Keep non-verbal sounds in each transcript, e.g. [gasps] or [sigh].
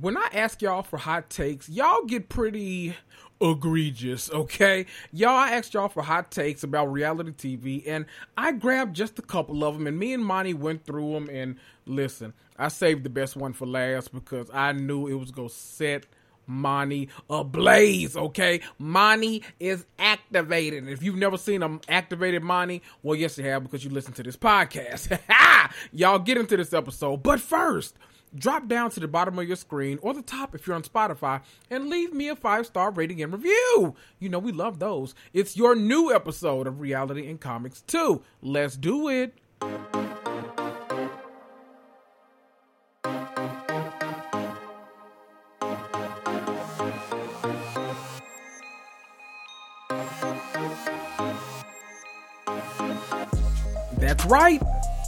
when I ask y'all for hot takes, y'all get pretty egregious, okay? Y'all, I asked y'all for hot takes about reality TV, and I grabbed just a couple of them, and me and Mani went through them. And listen, I saved the best one for last because I knew it was gonna set Mani ablaze, okay? Mani is activated. If you've never seen an activated Mani, well, yes, you have because you listen to this podcast. [laughs] Y'all get into this episode. But first, drop down to the bottom of your screen or the top if you're on Spotify and leave me a five star rating and review. You know, we love those. It's your new episode of Reality and Comics Too. Let's do it. That's right.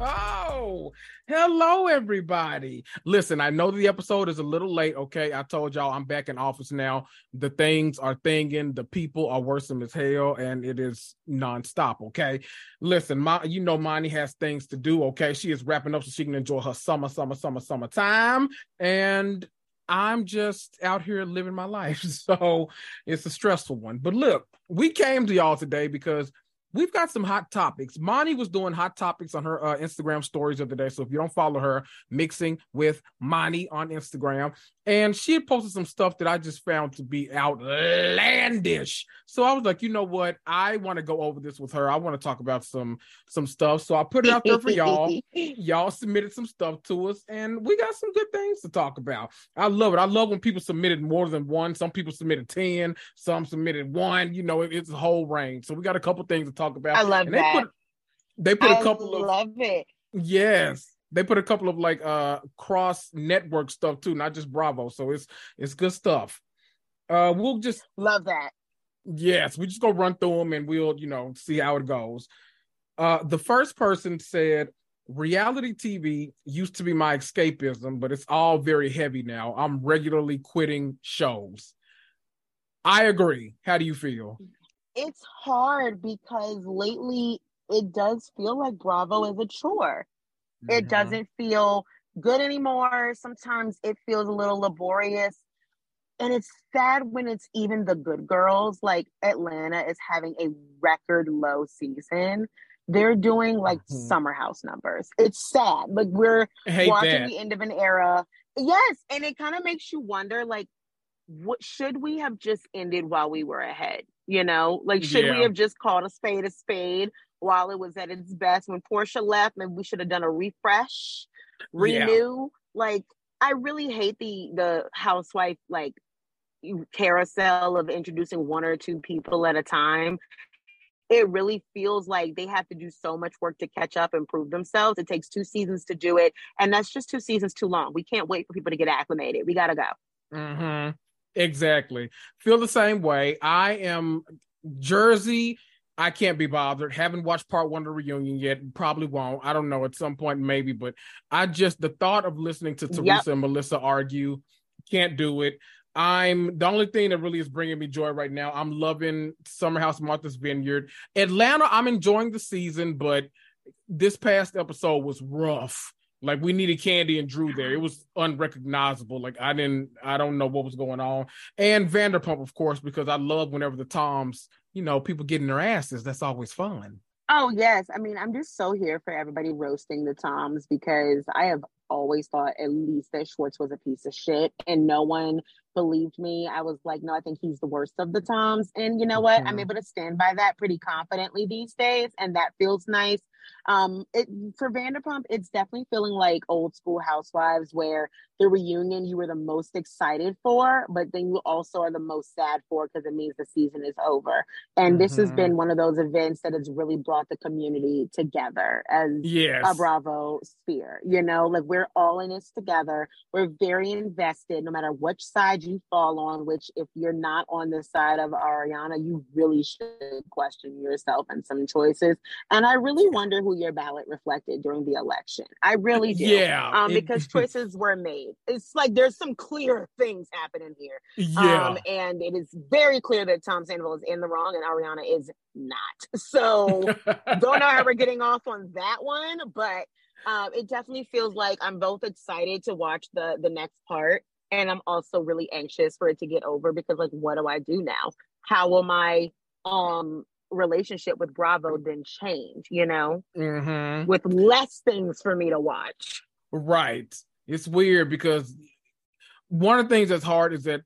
Oh, [laughs] hello, everybody. Listen, I know the episode is a little late. Okay, I told y'all I'm back in office now. The things are thinging, the people are worse than as hell, and it is nonstop. Okay, listen, my you know, Mani has things to do. Okay, she is wrapping up so she can enjoy her summer, summer, summer, summer time. and I'm just out here living my life. [laughs] So it's a stressful one. But look, we came to y'all today because we've got some hot topics. Mani was doing hot topics on her uh, Instagram stories of the day. So if you don't follow her, mixing with Mani on Instagram, and she had posted some stuff that I just found to be outlandish. So I was like, you know what? I want to go over this with her. I want to talk about some some stuff. So I put it out there for y'all. [laughs] y'all submitted some stuff to us, and we got some good things to talk about. I love it. I love when people submitted more than one. Some people submitted ten, some submitted one. You know, it, it's a whole range. So we got a couple things to talk about. I love and that. They put, they put I a couple of love it. Yes. They put a couple of like uh cross network stuff too, not just Bravo. So it's it's good stuff. Uh we'll just Love that. yes, we just go run through them and we'll, you know, see how it goes. Uh the first person said reality TV used to be my escapism, but it's all very heavy now. I'm regularly quitting shows. I agree. How do you feel? It's hard because lately it does feel like Bravo is a chore. It Mhm. doesn't feel good anymore. Sometimes it feels a little laborious. And it's sad when it's even the good girls, like Atlanta is having a record low season. They're doing like Mhm. summer house numbers. It's sad. Like we're watching that. the end of an era. Yes, and it kind of makes you wonder like what should we have just ended while we were ahead? You know, like should we have just called a spade a spade while it was at its best? When Porsha left, maybe we should have done a refresh, renew. Like I really hate the the housewife like carousel of introducing one or two people at a time. It really feels like they have to do so much work to catch up and prove themselves. It takes two seasons to do it, and that's just two seasons too long. We can't wait for people to get acclimated. We gotta go. hmm Exactly. Feel the same way. I am Jersey. I can't be bothered. Haven't watched part one of the reunion yet. Probably won't. I don't know. At some point, maybe. But I just the thought of listening to Yep. Teresa and Melissa argue can't do it. I'm the only thing that really is bringing me joy right now. I'm loving Summerhouse Martha's Vineyard. Atlanta, I'm enjoying the season, but this past episode was rough. Like we needed Kandi and Drew there. It was unrecognizable. Like I didn't, I don't know what was going on. And Vanderpump, of course, because I love whenever the Toms, you know, people getting their asses. That's always fun. Oh yes, I mean I'm just so here for everybody roasting the Toms because I have always thought at least that Schwartz was a piece of shit and no one believed me. I was like, no, I think he's the worst of the Toms, and you know what? I'm Mhm. able to stand by that pretty confidently these days, and that feels nice. Um, it for Vanderpump, it's definitely feeling like old school Housewives, where the reunion you were the most excited for, but then you also are the most sad for because it means the season is over. And mm-hmm. this has been mm-hmm. one of those events that has really brought the community together as yes. a Bravo sphere. You know, like we're all in this together. We're very invested, no matter which side you fall on. Which, if you're not on the side of Ariana, you really should question yourself and some choices. And I really wonder who your ballot reflected during the election. I really do. Yeah, um, because [laughs] choices were made it's like there's some clear things happening here. Yeah. Um, and it is very clear that Tom Sandoval is in the wrong and Ariana is not. So [laughs] don't know how we're getting off on that one, but um, it definitely feels like I'm both excited to watch the the next part and I'm also really anxious for it to get over because like what do I do now? How will my um relationship with Bravo then change, you know? Mm-hmm. With less things for me to watch. Right it's weird because one of the things that's hard is that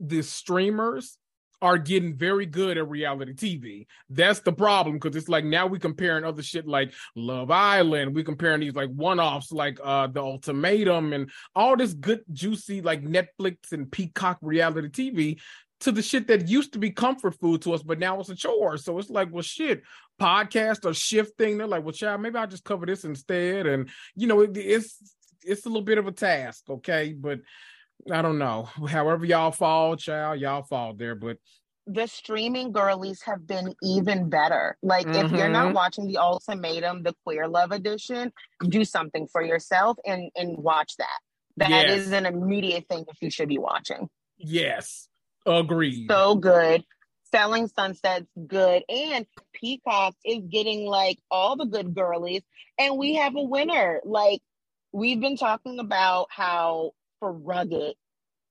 the streamers are getting very good at reality TV. That's the problem because it's like now we comparing other shit like Love Island. We comparing these like one-offs like uh The Ultimatum and all this good juicy like Netflix and Peacock reality TV to the shit that used to be comfort food to us, but now it's a chore. So it's like, well, shit, podcasts are shifting. They're like, well, child, maybe I'll just cover this instead. And you know, it, it's it's a little bit of a task, okay? But I don't know. However y'all fall, child, y'all fall there. But the streaming girlies have been even better. Like mm-hmm. if you're not mm-hmm. watching the ultimatum, the queer love edition, do something for yourself and and watch that. That yes. is an immediate thing that you should be watching. Yes. Agreed. So good. Selling Sunset's good. And Peacock is getting like all the good girlies. And we have a winner. Like we've been talking about how for rugged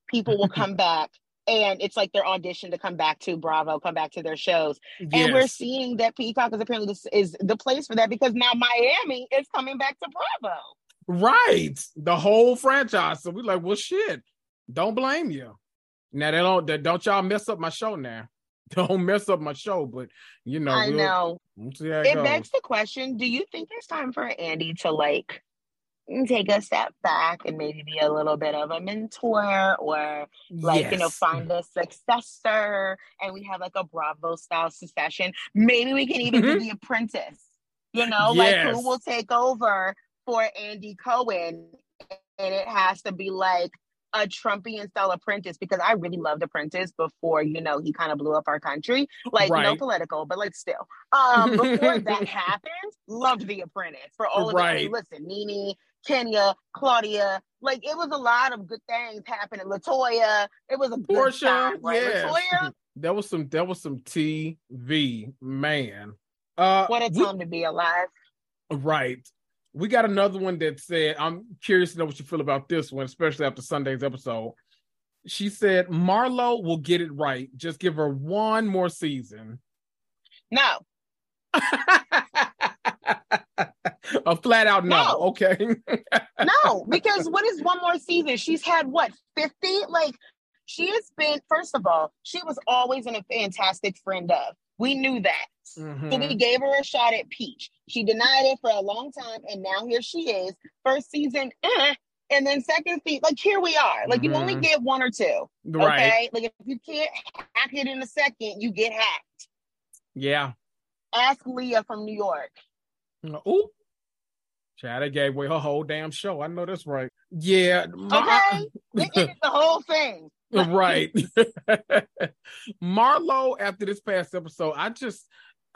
people will come [laughs] back and it's like their audition to come back to Bravo, come back to their shows. Yes. And we're seeing that Peacock is apparently this is the place for that because now Miami is coming back to Bravo. Right. The whole franchise. So we're like, well shit. Don't blame you. Now they don't they don't y'all mess up my show now. [laughs] Don't mess up my show, but you know, I we'll, know. We'll it, it begs the question: Do you think it's time for Andy to like take a step back and maybe be a little bit of a mentor or like yes. you know find a successor and we have like a bravo style succession maybe we can even mm-hmm. do the apprentice you know yes. like who will take over for andy cohen and it has to be like a Trumpian style apprentice because I really loved Apprentice before, you know, he kind of blew up our country. Like, right. no political, but like still. Um, before [laughs] that happened, loved the apprentice for all of right. it. Listen, NeNe, Kenya, Claudia. Like it was a lot of good things happening. Latoya, it was a Porsha, time, right? yes. Latoya, that was some that was some TV, man. Uh, what a time we, to be alive. Right. We got another one that said, I'm curious to know what you feel about this one, especially after Sunday's episode. She said, Marlo will get it right. Just give her one more season. No. [laughs] a flat out no. no. Okay. [laughs] no, because what is one more season? She's had what, 50? Like, she has been, first of all, she was always in a fantastic friend of. We knew that. Mm-hmm. So we gave her a shot at Peach. She denied it for a long time, and now here she is. First season, eh, and then second season, like here we are. Like mm-hmm. you only mm-hmm. get one or two. Right. Okay. Like if you can't hack it in a second, you get hacked. Yeah. Ask Leah from New York. Oh, Chad gave away her whole damn show. I know that's right. Yeah. My, okay. the whole thing. [laughs] right. [laughs] Marlo, after this past episode, I just,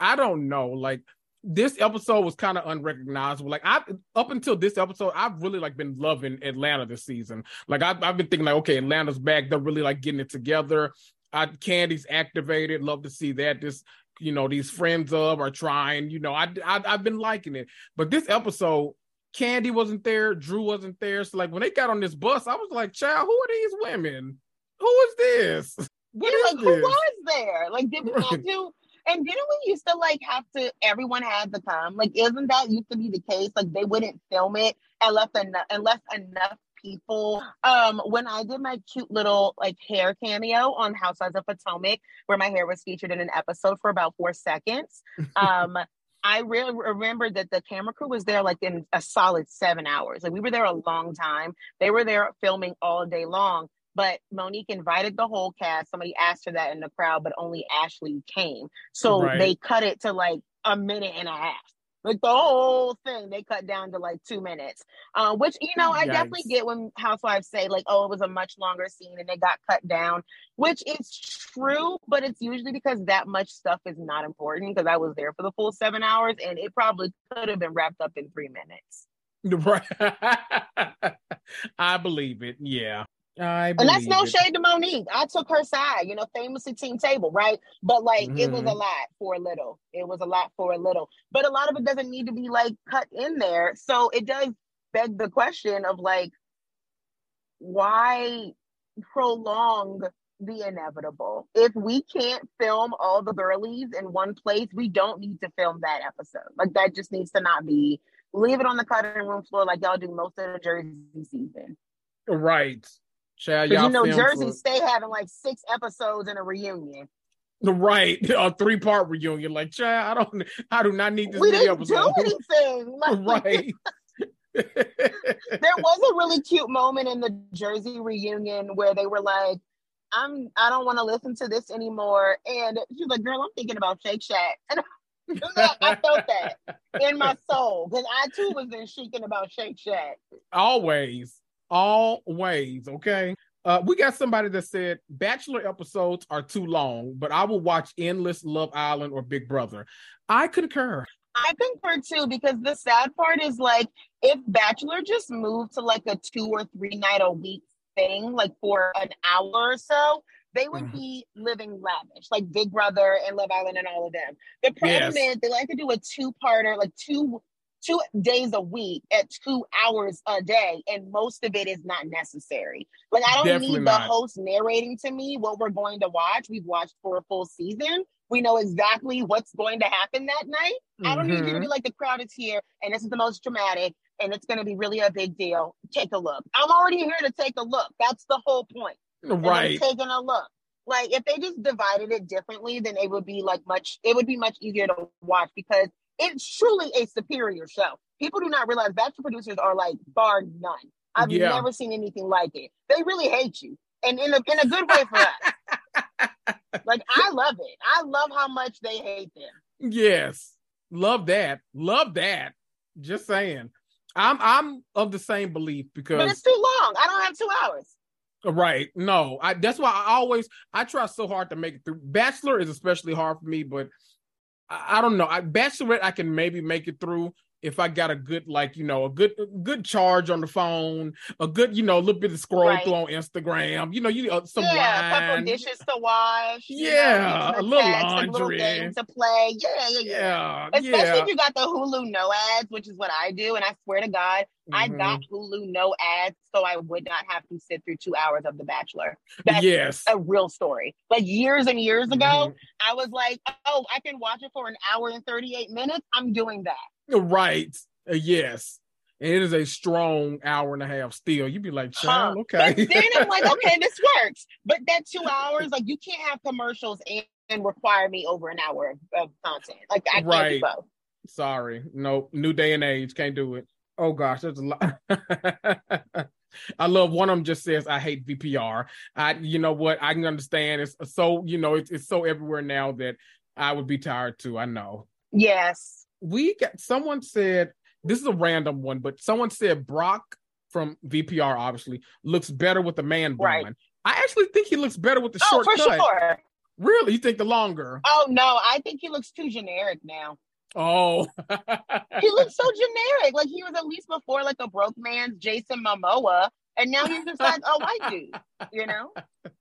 I don't know. Like, this episode was kind of unrecognizable. Like I up until this episode, I've really like been loving Atlanta this season. Like I've, I've been thinking like, okay, Atlanta's back. They're really like getting it together. I, Kandi's activated. Love to see that. This you know these friends of are trying. You know, I, I I've been liking it, but this episode, Kandi wasn't there, Drew wasn't there. So like when they got on this bus, I was like, "Child, who are these women? Who is this? What is like, this? Who was there? Like, did we not do?" And didn't we used to like have to? Everyone had to come. Like, isn't that used to be the case? Like, they wouldn't film it unless enough unless enough people. Um, when I did my cute little like hair cameo on Housewives of Potomac, where my hair was featured in an episode for about four seconds, [laughs] um, I really remember that the camera crew was there like in a solid seven hours. Like we were there a long time. They were there filming all day long. But Monique invited the whole cast. Somebody asked her that in the crowd, but only Ashley came. So right. they cut it to like a minute and a half. Like the whole thing, they cut down to like two minutes. Uh, which you know, I Yikes. definitely get when housewives say like, "Oh, it was a much longer scene and it got cut down," which is true, but it's usually because that much stuff is not important. Because I was there for the full seven hours, and it probably could have been wrapped up in three minutes. [laughs] Right. I believe it. Yeah. I and that's no it. shade to Monique. I took her side, you know, famously team table, right? But like mm-hmm. it was a mm-hmm. lot for a little. It was a lot for a little. But a lot of it doesn't need to be like cut in there. So it does beg the question of like why prolong the inevitable? If we can't film all the girlies in one place, we don't need to film that episode. Like that just needs to not be leave it on the cutting room floor like y'all do most of the Jersey season. Right. Chad, you know, Jersey for... stay having like six episodes in a reunion. Right, [laughs] a three part reunion. Like, Chad, I don't, I do not need this. We didn't episode. do [laughs] anything. Like, [laughs] right. there was a really cute moment in the Jersey reunion where they were like, "I'm, I don't want to listen to this anymore," and she's like, "Girl, I'm thinking about Shake Shack," and I felt that in my soul because I too was then shaking about Shake Shack. Always, always. Okay. Uh, we got somebody that said Bachelor episodes are too long, but I will watch endless Love Island or Big Brother. I concur. I concur too because the sad part is like if Bachelor just moved to like a two or three night a week thing, like for an hour or so, they would mm-hmm. be living lavish, like Big Brother and Love Island and all of them. The problem yes. is they like to do a two parter, like two two days a week at two hours a day, and most of it is not necessary. Like I don't Definitely need the host narrating to me what we're going to watch. We've watched for a full season. We know exactly what's going to happen that night. Mm-hmm. I don't need you to be mm-hmm. like the crowd is here and this is the most dramatic and it's going to be really a big deal. Take a look. I'm already here to take a look. That's the whole point. Right. Taking a look. Like if they just divided it differently, then it would be like much. It would be much easier to watch because it's truly a superior show. People do not realize Bachelor producers are like bar none. I've yeah. never seen anything like it. They really hate you, and in a in a good way for us. [laughs] like I love it. I love how much they hate them. Yes, love that. Love that. Just saying. I'm I'm of the same belief because but it's too long. I don't have two hours. Right. No, I that's why I always I try so hard to make it through. Bachelor is especially hard for me, but I, don't know. I, Bachelorette, I can maybe make it through if I got a good like you know a good good charge on the phone, a good you know a little bit of scroll right. through on Instagram, you know you uh, some yeah, wine, a couple dishes to wash, yeah, know, a little laundry, a little game to play, yeah, yeah, yeah. yeah Especially yeah. if you got the Hulu no ads, which is what I do, and I swear to God, mm-hmm. I got Hulu no ads, so I would not have to sit through two hours of The Bachelor. That's yes, a real story. Like years and years ago, mm-hmm. I was like, oh, I can watch it for an hour and thirty eight minutes. I'm doing that. Right. Uh, yes. And it is a strong hour and a half still. You'd be like, child, huh. okay. But then I'm like, [laughs] okay, this works. But that two hours, like you can't have commercials and, and require me over an hour of, of content. Like I right. can't do both. Sorry. Nope. New day and age. Can't do it. Oh gosh, there's a lot. [laughs] I love one of them just says I hate VPR. I you know what I can understand. It's so you know it's it's so everywhere now that I would be tired too. I know. Yes we got someone said this is a random one, but someone said Brock from VPR obviously looks better with the man bun. Right. I actually think he looks better with the oh, short for cut. Sure. Really? You think the longer? Oh no, I think he looks too generic now. Oh, [laughs] he looks so generic. Like he was at least before like a broke man's Jason Momoa, and now he's just like a white dude. You know?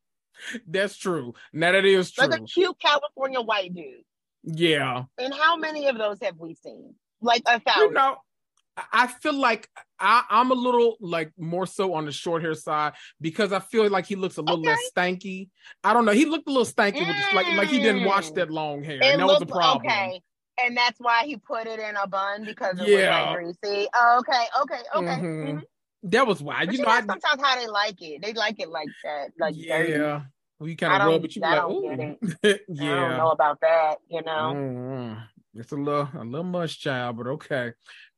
[laughs] That's true. Now that is true. Like a cute California white dude. Yeah. And how many of those have we seen? Like a thousand. You know, I feel like I, am a little like more so on the short hair side because I feel like he looks a little okay. less stanky. I don't know. He looked a little stanky mm. with this, like like he didn't wash mm. that long hair. It and that looked, was a problem. Okay. And that's why he put it in a bun because it yeah. was like greasy. Oh, okay, okay, okay. Mm-hmm. Mm-hmm. That was why. But you, know, know sometimes how they like it. They like it like that. Like yeah. Dirty. We kind of rub it. You like, Ooh. yeah. [laughs] I don't know about that. You know. Mm-hmm. It's a little a little much, child, but okay.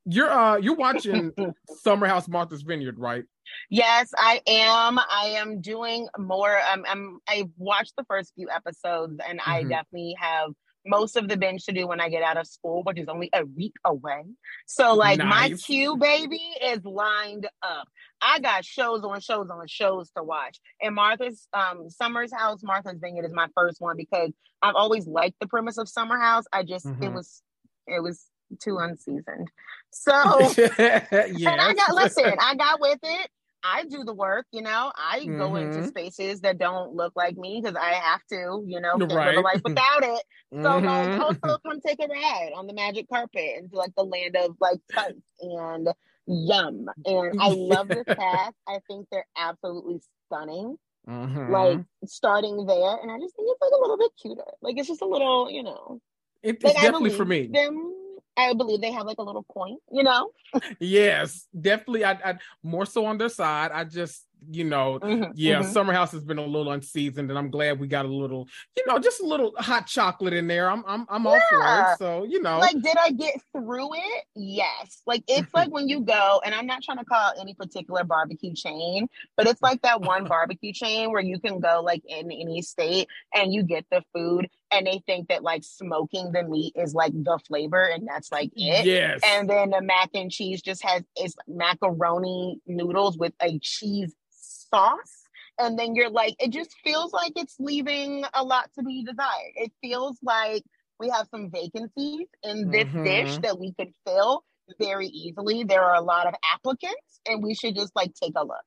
You're uh you're watching [laughs] Summer House Martha's Vineyard, right? Yes, I am. I am doing more. Um, I'm. I watched the first few episodes, and mm-hmm. I definitely have most of the binge to do when I get out of school, which is only a week away. So, like, nice. my queue, baby, is lined up. I got shows on shows on shows to watch. And Martha's um, Summer's House, Martha's Vineyard is my first one because I've always liked the premise of Summer House. I just mm-hmm. it was it was too unseasoned. So yes. [laughs] and I got listen, [laughs] I got with it. I do the work, you know. I mm-hmm. go into mm-hmm. spaces that don't look like me because I have to, you know, right. live life [laughs] without it. So mm-hmm. like also [laughs] come take a ride on the magic carpet into like the land of like tights and yum. And I love this [laughs] cast. I think they're absolutely stunning. Mm-hmm. Like starting there, and I just think it's like a little bit cuter. Like it's just a little, you know. It's like, definitely for me. Them I believe they have like a little point, you know? [laughs] yes, definitely. I, I more so on their side. I just you know, mm-hmm, yeah, mm-hmm. Summer House has been a little unseasoned, and I'm glad we got a little, you know, just a little hot chocolate in there. I'm I'm I'm yeah. all for it. So you know, like, did I get through it? Yes. Like it's like [laughs] when you go, and I'm not trying to call any particular barbecue chain, but it's like that one [laughs] barbecue chain where you can go like in any state and you get the food, and they think that like smoking the meat is like the flavor, and that's like it. Yes. And then the mac and cheese just has is macaroni noodles with a cheese sauce and then you're like it just feels like it's leaving a lot to be desired it feels like we have some vacancies in this mm-hmm. dish that we could fill very easily there are a lot of applicants and we should just like take a look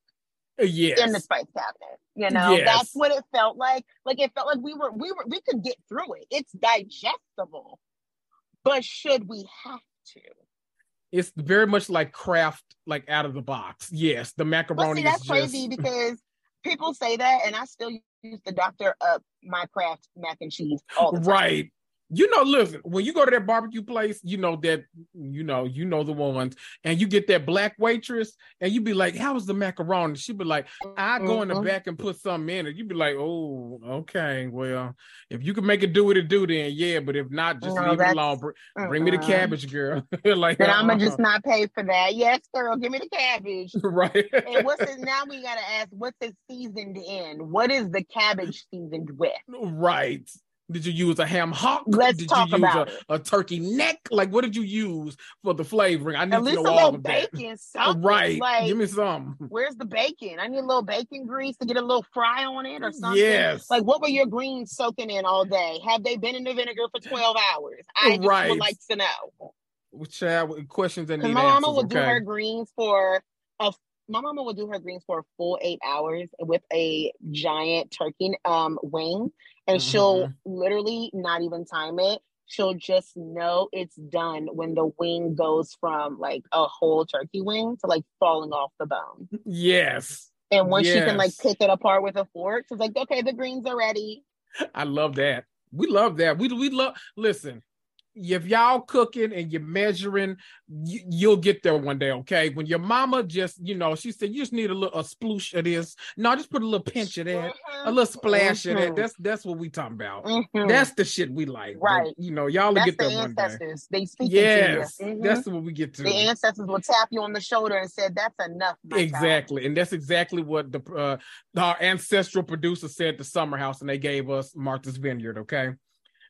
yes. in the spice cabinet you know yes. that's what it felt like like it felt like we were we were we could get through it it's digestible but should we have to it's very much like Kraft, like out of the box. Yes, the macaroni. see, that's just... crazy because people say that, and I still use the Doctor up my Kraft mac and cheese all the time. Right you know, listen, when you go to that barbecue place, you know that you know, you know the ones, and you get that black waitress, and you be like, How was the macaroni? She'd be like, I go in the mm-hmm. back and put something in it. You'd be like, Oh, okay, well, if you can make it do what it do, then yeah, but if not, just no, leave it alone. Bring, bring me the cabbage, girl. [laughs] like then I'm gonna just not pay for that. Yes, girl, give me the cabbage. [laughs] right. and what's it now we gotta ask, what's it seasoned in? What is the cabbage seasoned with? Right. Did you use a ham hock? Let's did talk you use about a, a, turkey neck? Like, what did you use for the flavoring? I need At to know all of bacon. Something. Right. Like, Give me some. Where's the bacon? I need a little bacon grease to get a little fry on it or something. Yes. Like, what were your greens soaking in all day? Have they been in the vinegar for 12 hours? I right. would like to know. Which uh, questions and my mama would okay. do her greens for a my mama would do her greens for a full eight hours with a giant turkey um wing and mm-hmm. she'll literally not even time it. She'll just know it's done when the wing goes from like a whole turkey wing to like falling off the bone. Yes. And once yes. she can like pick it apart with a fork she's like okay the greens are ready. I love that. We love that. We, we love listen if y'all cooking and you're measuring, you, will get there one day, okay? When your mama just, you know, she said you just need a little a sploosh of this. No, just put a little pinch of that, mm-hmm. a little splash mm-hmm. of that. Mm-hmm. That's that's what we talking about. Mm-hmm. That's the shit we like, right? You know, y'all will get there the one ancestors. day. They speak yes, mm-hmm. that's what we get to. The ancestors will tap you on the shoulder and said, "That's enough." Exactly, child. and that's exactly what the uh, our ancestral producer said to Summer House, and they gave us Martha's Vineyard. Okay.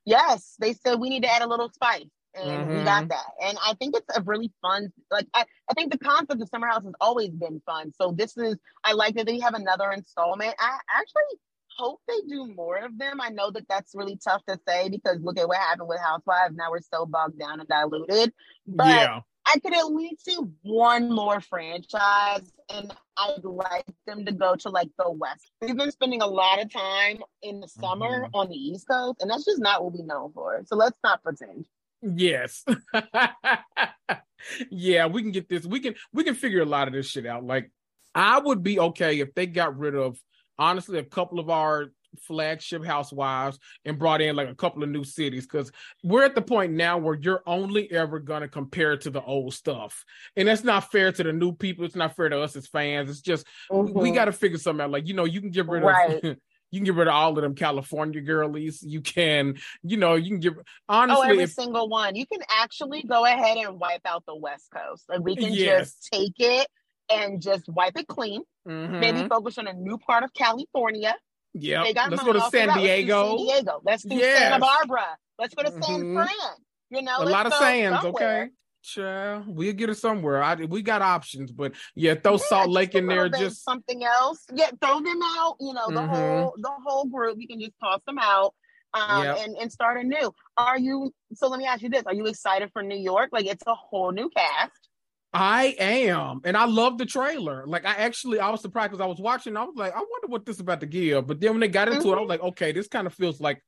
Yes, they said we need to add a little spice. And mm-hmm. we got mm-hmm. that. And I think it's a really fun, like, I, I think the concept of Summer House has always been fun. So this is, I like that they have another installment. I actually hope they do more of them. I know that that's really tough to say because look at what happened with Housewives. Now we're so bogged down and diluted. But yeah. I could at least see one more franchise, and I'd like them to go to like the West. We've been spending a lot of time in the summer mm-hmm. on the East Coast, and that's just not what we know for. So let's not pretend. Yes. [laughs] yeah, we can get this. We can we can figure a lot of this shit out. Like I would be okay if they got rid of honestly a couple of our flagship housewives and brought in like a couple of new cities because we're at the point now where you're only ever going to compare to the old stuff and that's not fair to the new people it's not fair to us as fans it's just mm-hmm. we got to figure something out like you know you can get rid right. of [laughs] You can get rid of all of them California girlies. You can, you know, you can give honestly oh, every if, single one. You can actually go ahead and wipe out the West Coast. Like we can Yes. just take it and just wipe it clean. Mhm. Maybe focus on a new part of California. Got Let's go to San that. Let's do Diego. San Diego. Let's do Yes. Santa Barbara. Let's go to San Mhm. Fran. You know, a lot of sands, somewhere. okay. Sure, we'll get it somewhere. I we got options, but yeah, throw Yeah, Salt Lake in there. Just something else. Yeah, throw them out. You know, the Mhm. whole the whole group. You can just toss them out. Um, Yep. and, and start anew. Are you so let me ask you this. Are you excited for New York? Like it's a whole new cast. I am, and I love the trailer. Like I actually, I was surprised because I was watching. I was like, I wonder what this is about to give. But then when they got into it, I was mm-hmm. like, okay, this kind of feels like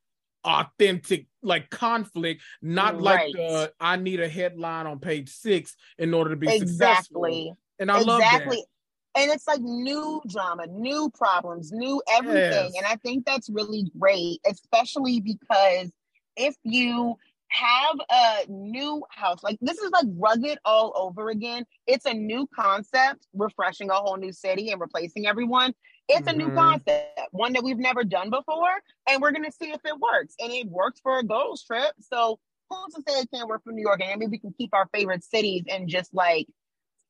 authentic, like conflict, not like the I need a headline on page six in order to be successful. And I love exactly. that. And it's like new drama, new problems, new everything. Yes. And I think that's really great, especially because if you have a new house, like this is like rugged all over again. It's a new concept, refreshing a whole new city and replacing everyone. It's a new Mhm. concept, one that we've never done before, and we're gonna see if it works. And it worked for a girls trip. So who's to say it can't work for New York? And maybe we can keep our favorite cities and just like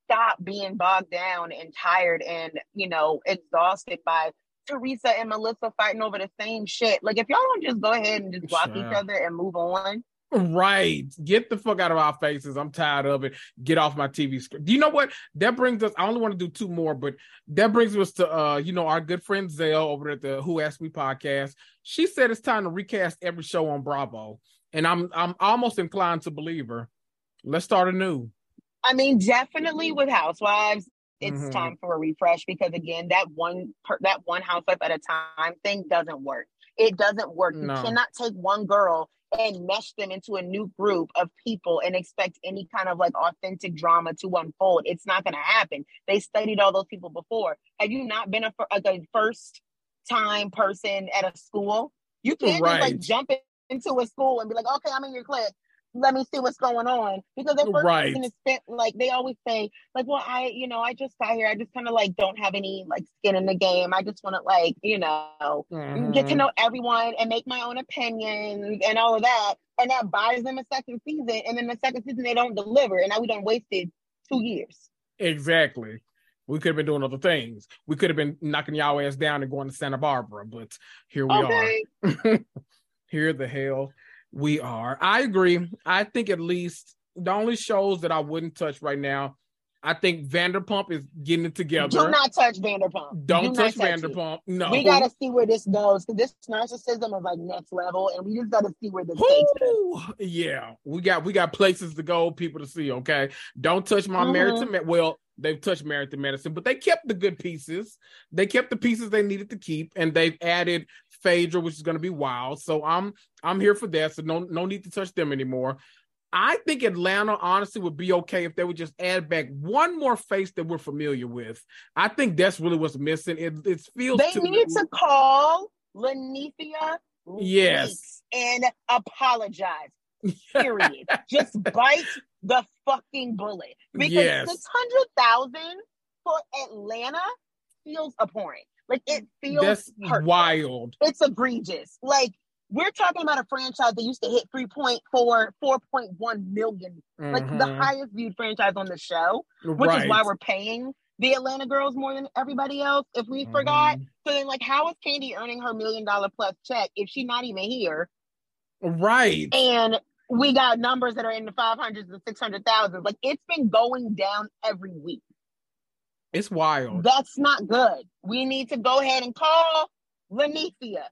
stop being bogged down and tired and you know exhausted by Teresa and Melissa fighting over the same shit. Like if y'all don't just go ahead and just block each other and move on. Right. Get the fuck out of our faces. I'm tired of it. Get off my TV screen. Do you know what? That brings us, I only want to do two more, but that brings us to uh, you know, our good friend Zell over at the Who Asked Me podcast. She said it's time to recast every show on Bravo. And I'm I'm almost inclined to believe her. Let's start anew. I mean, definitely with Housewives, it's Mhm. time for a refresh because again, that one per, that one housewife at a time thing doesn't work. It doesn't work. No. You cannot take one girl and mesh them into a new group of people and expect any kind of like authentic drama to unfold. It's not going to happen. They studied all those people before. Have you not been a, like a first time person at a school? You can't just like jump into a school and be like, okay, I'm in your class. Let me see what's going on because their first Right. season is spent like they always say like well I you know I just got here I just kind of like don't have any like skin in the game I just want to like you know get to Mhm. know everyone and make my own opinions and all of that. And that buys them a second season. And then the second season they don't deliver. And now we done wasted two years. Exactly. We could have been doing other things. We could have been knocking y'all ass down and going to Santa Barbara, but here we Okay. are. [laughs] here the hell we are. I agree. I think at least the only shows that I wouldn't touch right now, I think Vanderpump is getting it together. Do not touch Vanderpump. Don't Do touch it. Vanderpump. No. We gotta see where this goes this narcissism is like next level, and we just gotta see where this takes us. Yeah, we got we got places to go, people to see. Okay, don't touch my Mhm. to med. Well, they've touched married to medicine, but they kept the good pieces. They kept the pieces they needed to keep, and they've added Phaedra, which is going to be wild. So I'm I'm here for that. So no no need to touch them anymore. I think Atlanta honestly would be okay if they would just add back one more face that we're familiar with. I think that's really what's missing. It it feels They too need to call Linnethia Yes. And apologize. [laughs] Period. Just bite the fucking bullet because Yes. six hundred thousand for Atlanta feels abhorrent. Like it feels that's hurtful. wild. It's egregious. Like we're talking about a franchise that used to hit 3.4, 4.1 million, like the Mhm. highest viewed franchise on the show, which Right. is why we're paying the Atlanta girls more than everybody else. If we forgot, Mhm. so then like how is Kandi earning her million dollar plus check if she's not even here? Right. And we got numbers that are in the 500s and 600,000. Like it's been going down every week. It's wild. That's not good. We need to go ahead and call Linnethia.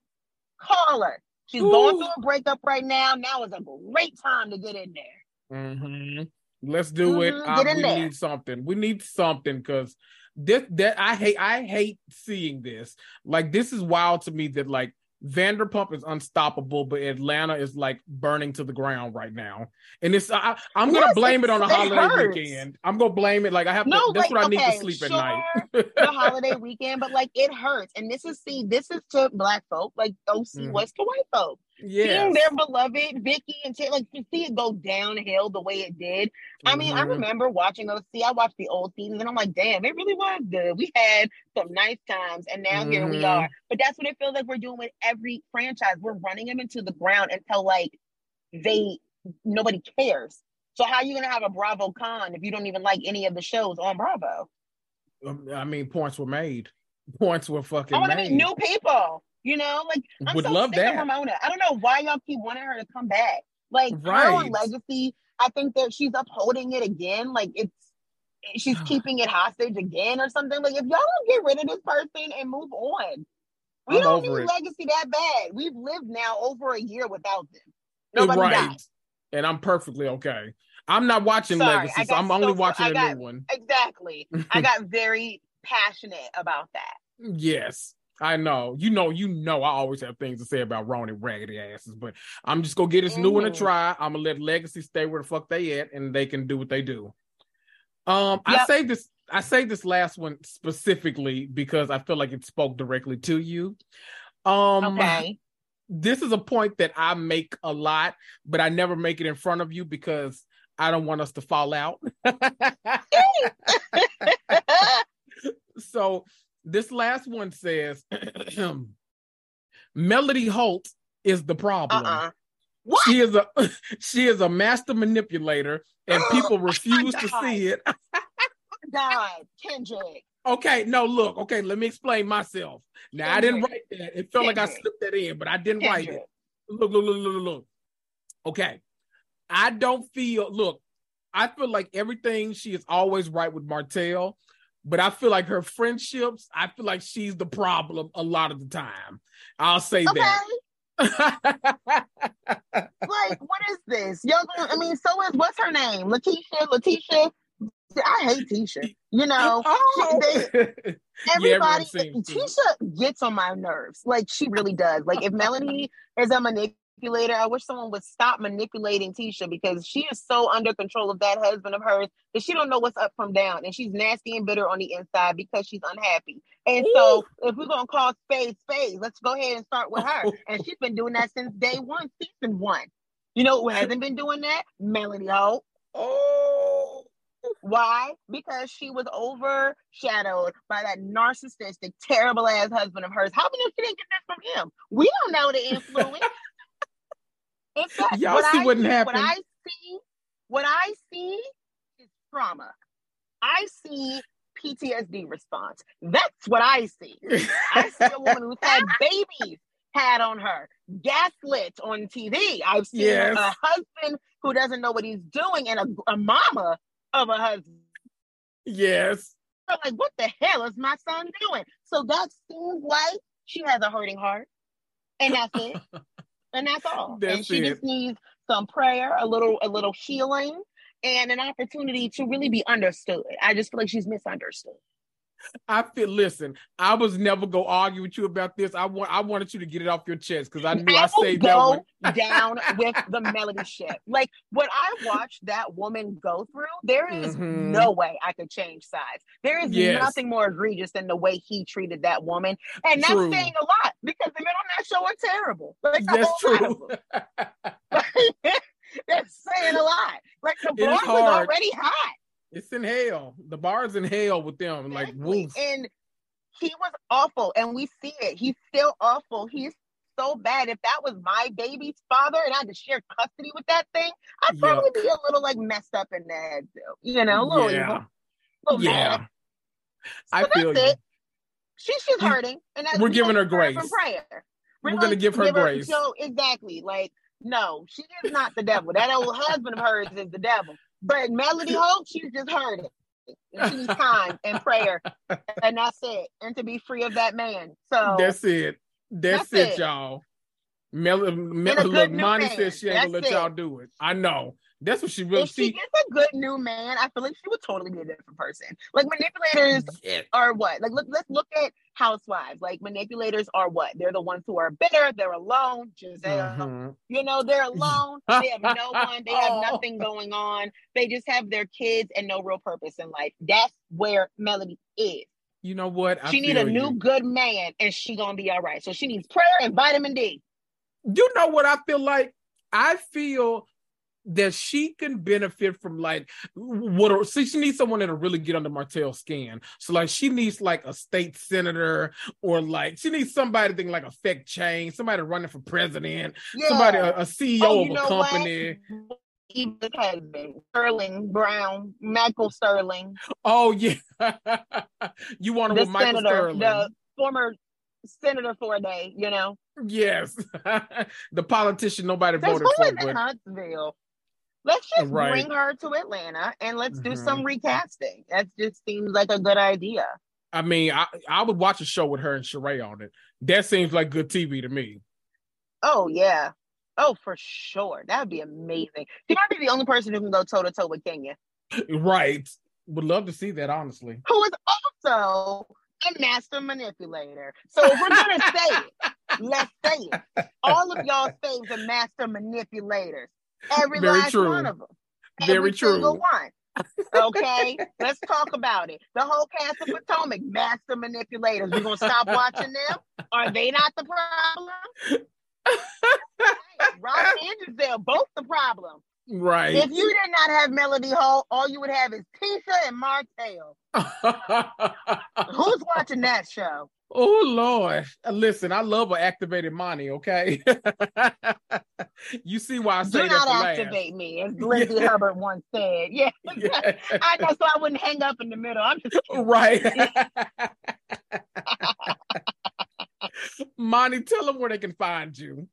Call her. She's going through a breakup right now. Now is a great time to get in there. hmm Let's do it. Mhm, Uh, we there. need something. We need something because this that I hate. I hate seeing this. Like this is wild to me that like Vanderpump is unstoppable, but Atlanta is like burning to the ground right now. And it's I, I'm gonna Yes, blame it on a holiday hurts. weekend. I'm gonna blame it. Like I have to. No, that's like, what I need to okay, sleep sure, at night. the [laughs] holiday weekend, but like it hurts. And this is see, this is to black folk, like OC Mhm. what's to white folk. Yes. Seeing their beloved Vicki and Taylor, like to see it go downhill the way it did. Mm-hmm. I mean, I mm-hmm. remember watching those. See, I watched the old seasons and I'm like, damn, it really was good. We had some nice times, and now mm-hmm. here we mm-hmm. are. But that's what it feels like we're doing with every franchise. We're running them into the ground until like they nobody cares. So how are you gonna have a Bravo con if you don't even like any of the shows on Bravo? Um, I mean, points were made. [laughs] Points were fucking. I want to meet new people. You know, like I'm Would so love sick that. of Ramona. I don't know why y'all keep wanting her to come back. Like right. her legacy, I think that she's upholding it again. Like it's she's [sighs] keeping it hostage again or something. Like if y'all don't get rid of this person and move on, we I'm don't need it. legacy that bad. We've lived now over a year without them. Eh, Nobody right. died. And I'm perfectly okay. I'm not watching Sorry, Legacy, so I'm so only watching a new one. Exactly. I [laughs] got very passionate about that. Yes. I know. You know, you know I always have things to say about RHONY raggedy asses, but I'm just gonna get this mm. new one a mm-hmm. try. I'm gonna let Legacy stay where the fuck they at and they can do what they do. Um yep. I say this I say this last one specifically because I feel like it spoke directly to you. Um okay. [laughs] This is a point that I make a lot, but I never make it in front of you because I don't want us to fall out. [laughs] [laughs] so this last one says [clears throat] Melody Holt is the problem. Uh-uh. What? She is a [laughs] she is a master manipulator, and [gasps] people oh refuse to see it. [laughs] God, Kendrick. Okay, no, look. Okay, let me explain myself. Now Kendrick. I didn't write that. It felt Kendrick. like I slipped that in, but I didn't Kendrick. write it. Look, look, look, look, look. Okay, I don't feel. Look, I feel like everything she is always right with Martell, but I feel like her friendships, I feel like she's the problem a lot of the time. I'll say okay. that. [laughs] like, what is this? Yo, I mean, so is what's her name? Letitia, Letitia. I hate Tisha. You know, [laughs] oh. they, [laughs] everybody. yeah, Tisha gets on my nerves. Like she really does. Like if Melody is a manipulator manipulator. I wish someone would stop manipulating Tisha because she is so under control of that husband of hers that she don't know what's up from down, and she's nasty and bitter on the inside because she's unhappy. And Ooh. so, if we're gonna call spade spade, let's go ahead and start with her. [laughs] And she's been doing that since day one, season one. You know who hasn't been doing that? Melody Holt. Oh. Why? Because she was overshadowed by that narcissistic, terrible ass husband of hers. How many she didn't get that from him? We don't know the [laughs] influence. In fact, Y'all see what happened. What I see, what I see is trauma. I see PTSD response. That's what I see. I see a woman who's had [laughs] babies had on her, gaslit on TV. I've seen yes. a husband who doesn't know what he's doing and a, a mama of a husband. Yes. So like, what the hell is my son doing? So that seems like she has a hurting heart. And that's it. [laughs] and that's all. [laughs] That's and she it. just needs some prayer, a little, a little healing, and an opportunity to really be understood. I just feel like she's misunderstood. I feel. Listen, I was never gonna argue with you about this. I want. I wanted you to get it off your chest because I knew I, I saved that one [laughs] down with the melody shit. Like what I watched that woman go through. There is mm-hmm. no way I could change sides. There is yes. nothing more egregious than the way he treated that woman, and that's true. saying a lot because the men on that show are terrible. Like, that's true. [laughs] [laughs] that's saying a lot. Like the bar was already hot. It's in hell. The bar's in hell with them. Like woof. And he was awful, and we see it. He's still awful. He's so bad. If that was my baby's father and I had to share custody with that thing, I'd probably Yuck. be a little like messed up in the head too. You know, a little yeah. evil. A little yeah. Mad. So I feel you. It. She, she's hurting, and we're giving her grace. from Prayer. We're, we're going to give her give grace. Her, so exactly, like no, she is not the devil. That old husband of hers is the devil. But Melody Holt, she's just heard it. She needs time and prayer. And that's it. And to be free of that man. So that's it. That's, that's it, it, y'all. Mel, Mel, look, Mani says she ain't gonna let it. y'all do it. I know. That's what she really. If she gets a good new man, I feel like she would totally be a different person. Like manipulators yeah. are what? Like look, let's look at housewives. Like manipulators are what? They're the ones who are bitter. They're alone. Gizelle, mm-hmm. you know, they're [laughs] alone. they have no one. They have oh. [laughs] nothing going on. They just have their kids and no real purpose in life. That's where Melody is. You know what? I she need a new good man, and she gonna be all right. So she needs prayer and vitamin D. You know what I feel like? I feel that she can benefit from like what see she needs someone that'll really get under Martell's skin. So like she needs like a state senator or like she needs somebody to think like affect change, somebody running for president, yeah. somebody a, a CEO oh, of a company. What? Even husband, Sterling Brown, Michael Sterling. Oh yeah, [laughs] you want to with Michael senator, Sterling, the former senator for a day, you know. Yes, [laughs] the politician nobody There's voted for. But... Huntsville. Let's just right. bring her to Atlanta and let's do mm-hmm. some recasting. That just seems like a good idea. I mean, I, I would watch a show with her and Sheree on it. That seems like good TV to me. Oh yeah. Oh, for sure. That would be amazing. She might be the only person who can go toe to toe with Kenya. Right. Would love to see that, honestly. Who is also a master manipulator. So if we're gonna say it, let's say it. All of y'all faves are master manipulators. [laughs] Every Very last true. one of them. Very Every true. Single one. Okay, let's talk about it. The whole cast of Potomac, master manipulators. We're gonna stop watching them? Are they not the problem? [laughs] Ross and Gizelle, both the problem. Right. If you did not have Melody Holt, all you would have is Tisha and Martell. [laughs] Who's watching that show? Oh Lord! Listen, I love an activated Mani. Okay, [laughs] you see why I say Do not activate last. me, as [laughs] Lindsay yeah. Hubbard once said. Yeah, [laughs] yeah. I know, so I wouldn't hang up in the middle. I'm just right. Mani, tell them where they can find you.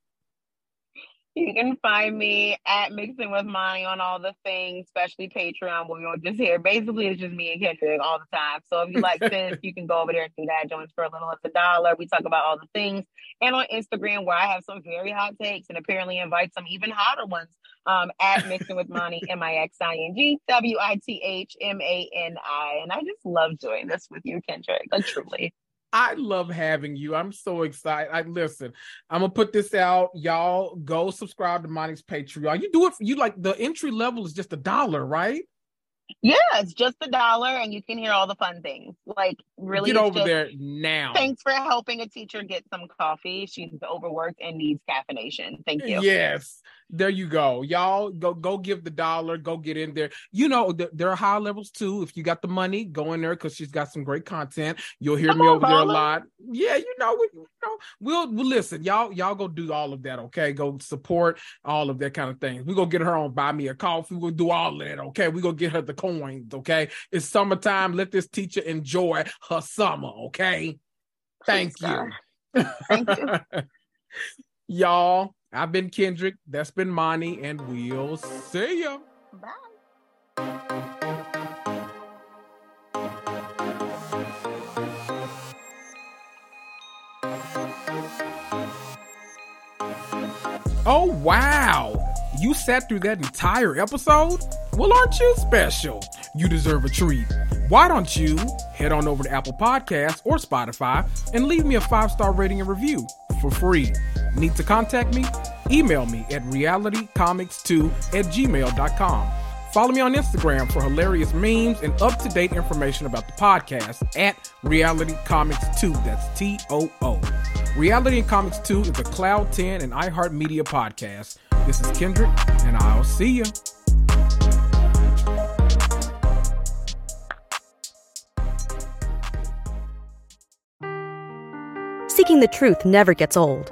You can find me at Mixing with Mani on all the things, especially Patreon, where you'll just hear basically it's just me and Kendrick all the time. So if you like [laughs] this, you can go over there and do that. Join us for a little less a dollar. We talk about all the things. And on Instagram, where I have some very hot takes and apparently invite some even hotter ones um, at Mixing with Mani, [laughs] M I X I N G W I T H M A N I. And I just love doing this with you, Kendrick. Like, truly. I love having you. I'm so excited. I listen. I'm gonna put this out. Y'all go subscribe to Mani's Patreon. You do it. For, you like the entry level is just a dollar, right? Yeah, it's just a dollar, and you can hear all the fun things. Like really, get over there now. Thanks for helping a teacher get some coffee. She's overworked and needs caffeination. Thank you. Yes, there you go. Y'all go go give the dollar. Go get in there. You know th- there are high levels too. If you got the money go in there because she's got some great content. You'll hear Come me on, over there a lot. Yeah you know we you know we'll, we'll listen. Y'all y'all go do all of that okay? Go support all of that kind of thing. We gonna get her on buy me a coffee. We'll do all of that okay? We gonna get her the coins okay? It's summertime. Let this teacher enjoy her summer okay? Thank you. [laughs] thank you. Y'all I've been Kendrick. That's been Mani, and we'll see ya. Bye. Oh, wow. You sat through that entire episode? Well, aren't you special? You deserve a treat. Why don't you head on over to Apple Podcasts or Spotify and leave me a five star rating and review for free? Need to contact me? Email me at realitycomicstoo at gmail.com. Follow me on Instagram for hilarious memes and up to date information about the podcast at Reality Comics Too. That's T O O. Reality and Comics Too is a Cloud 10 and iHeartMedia podcast. This is Kendrick, and I'll see you. Seeking the truth never gets old.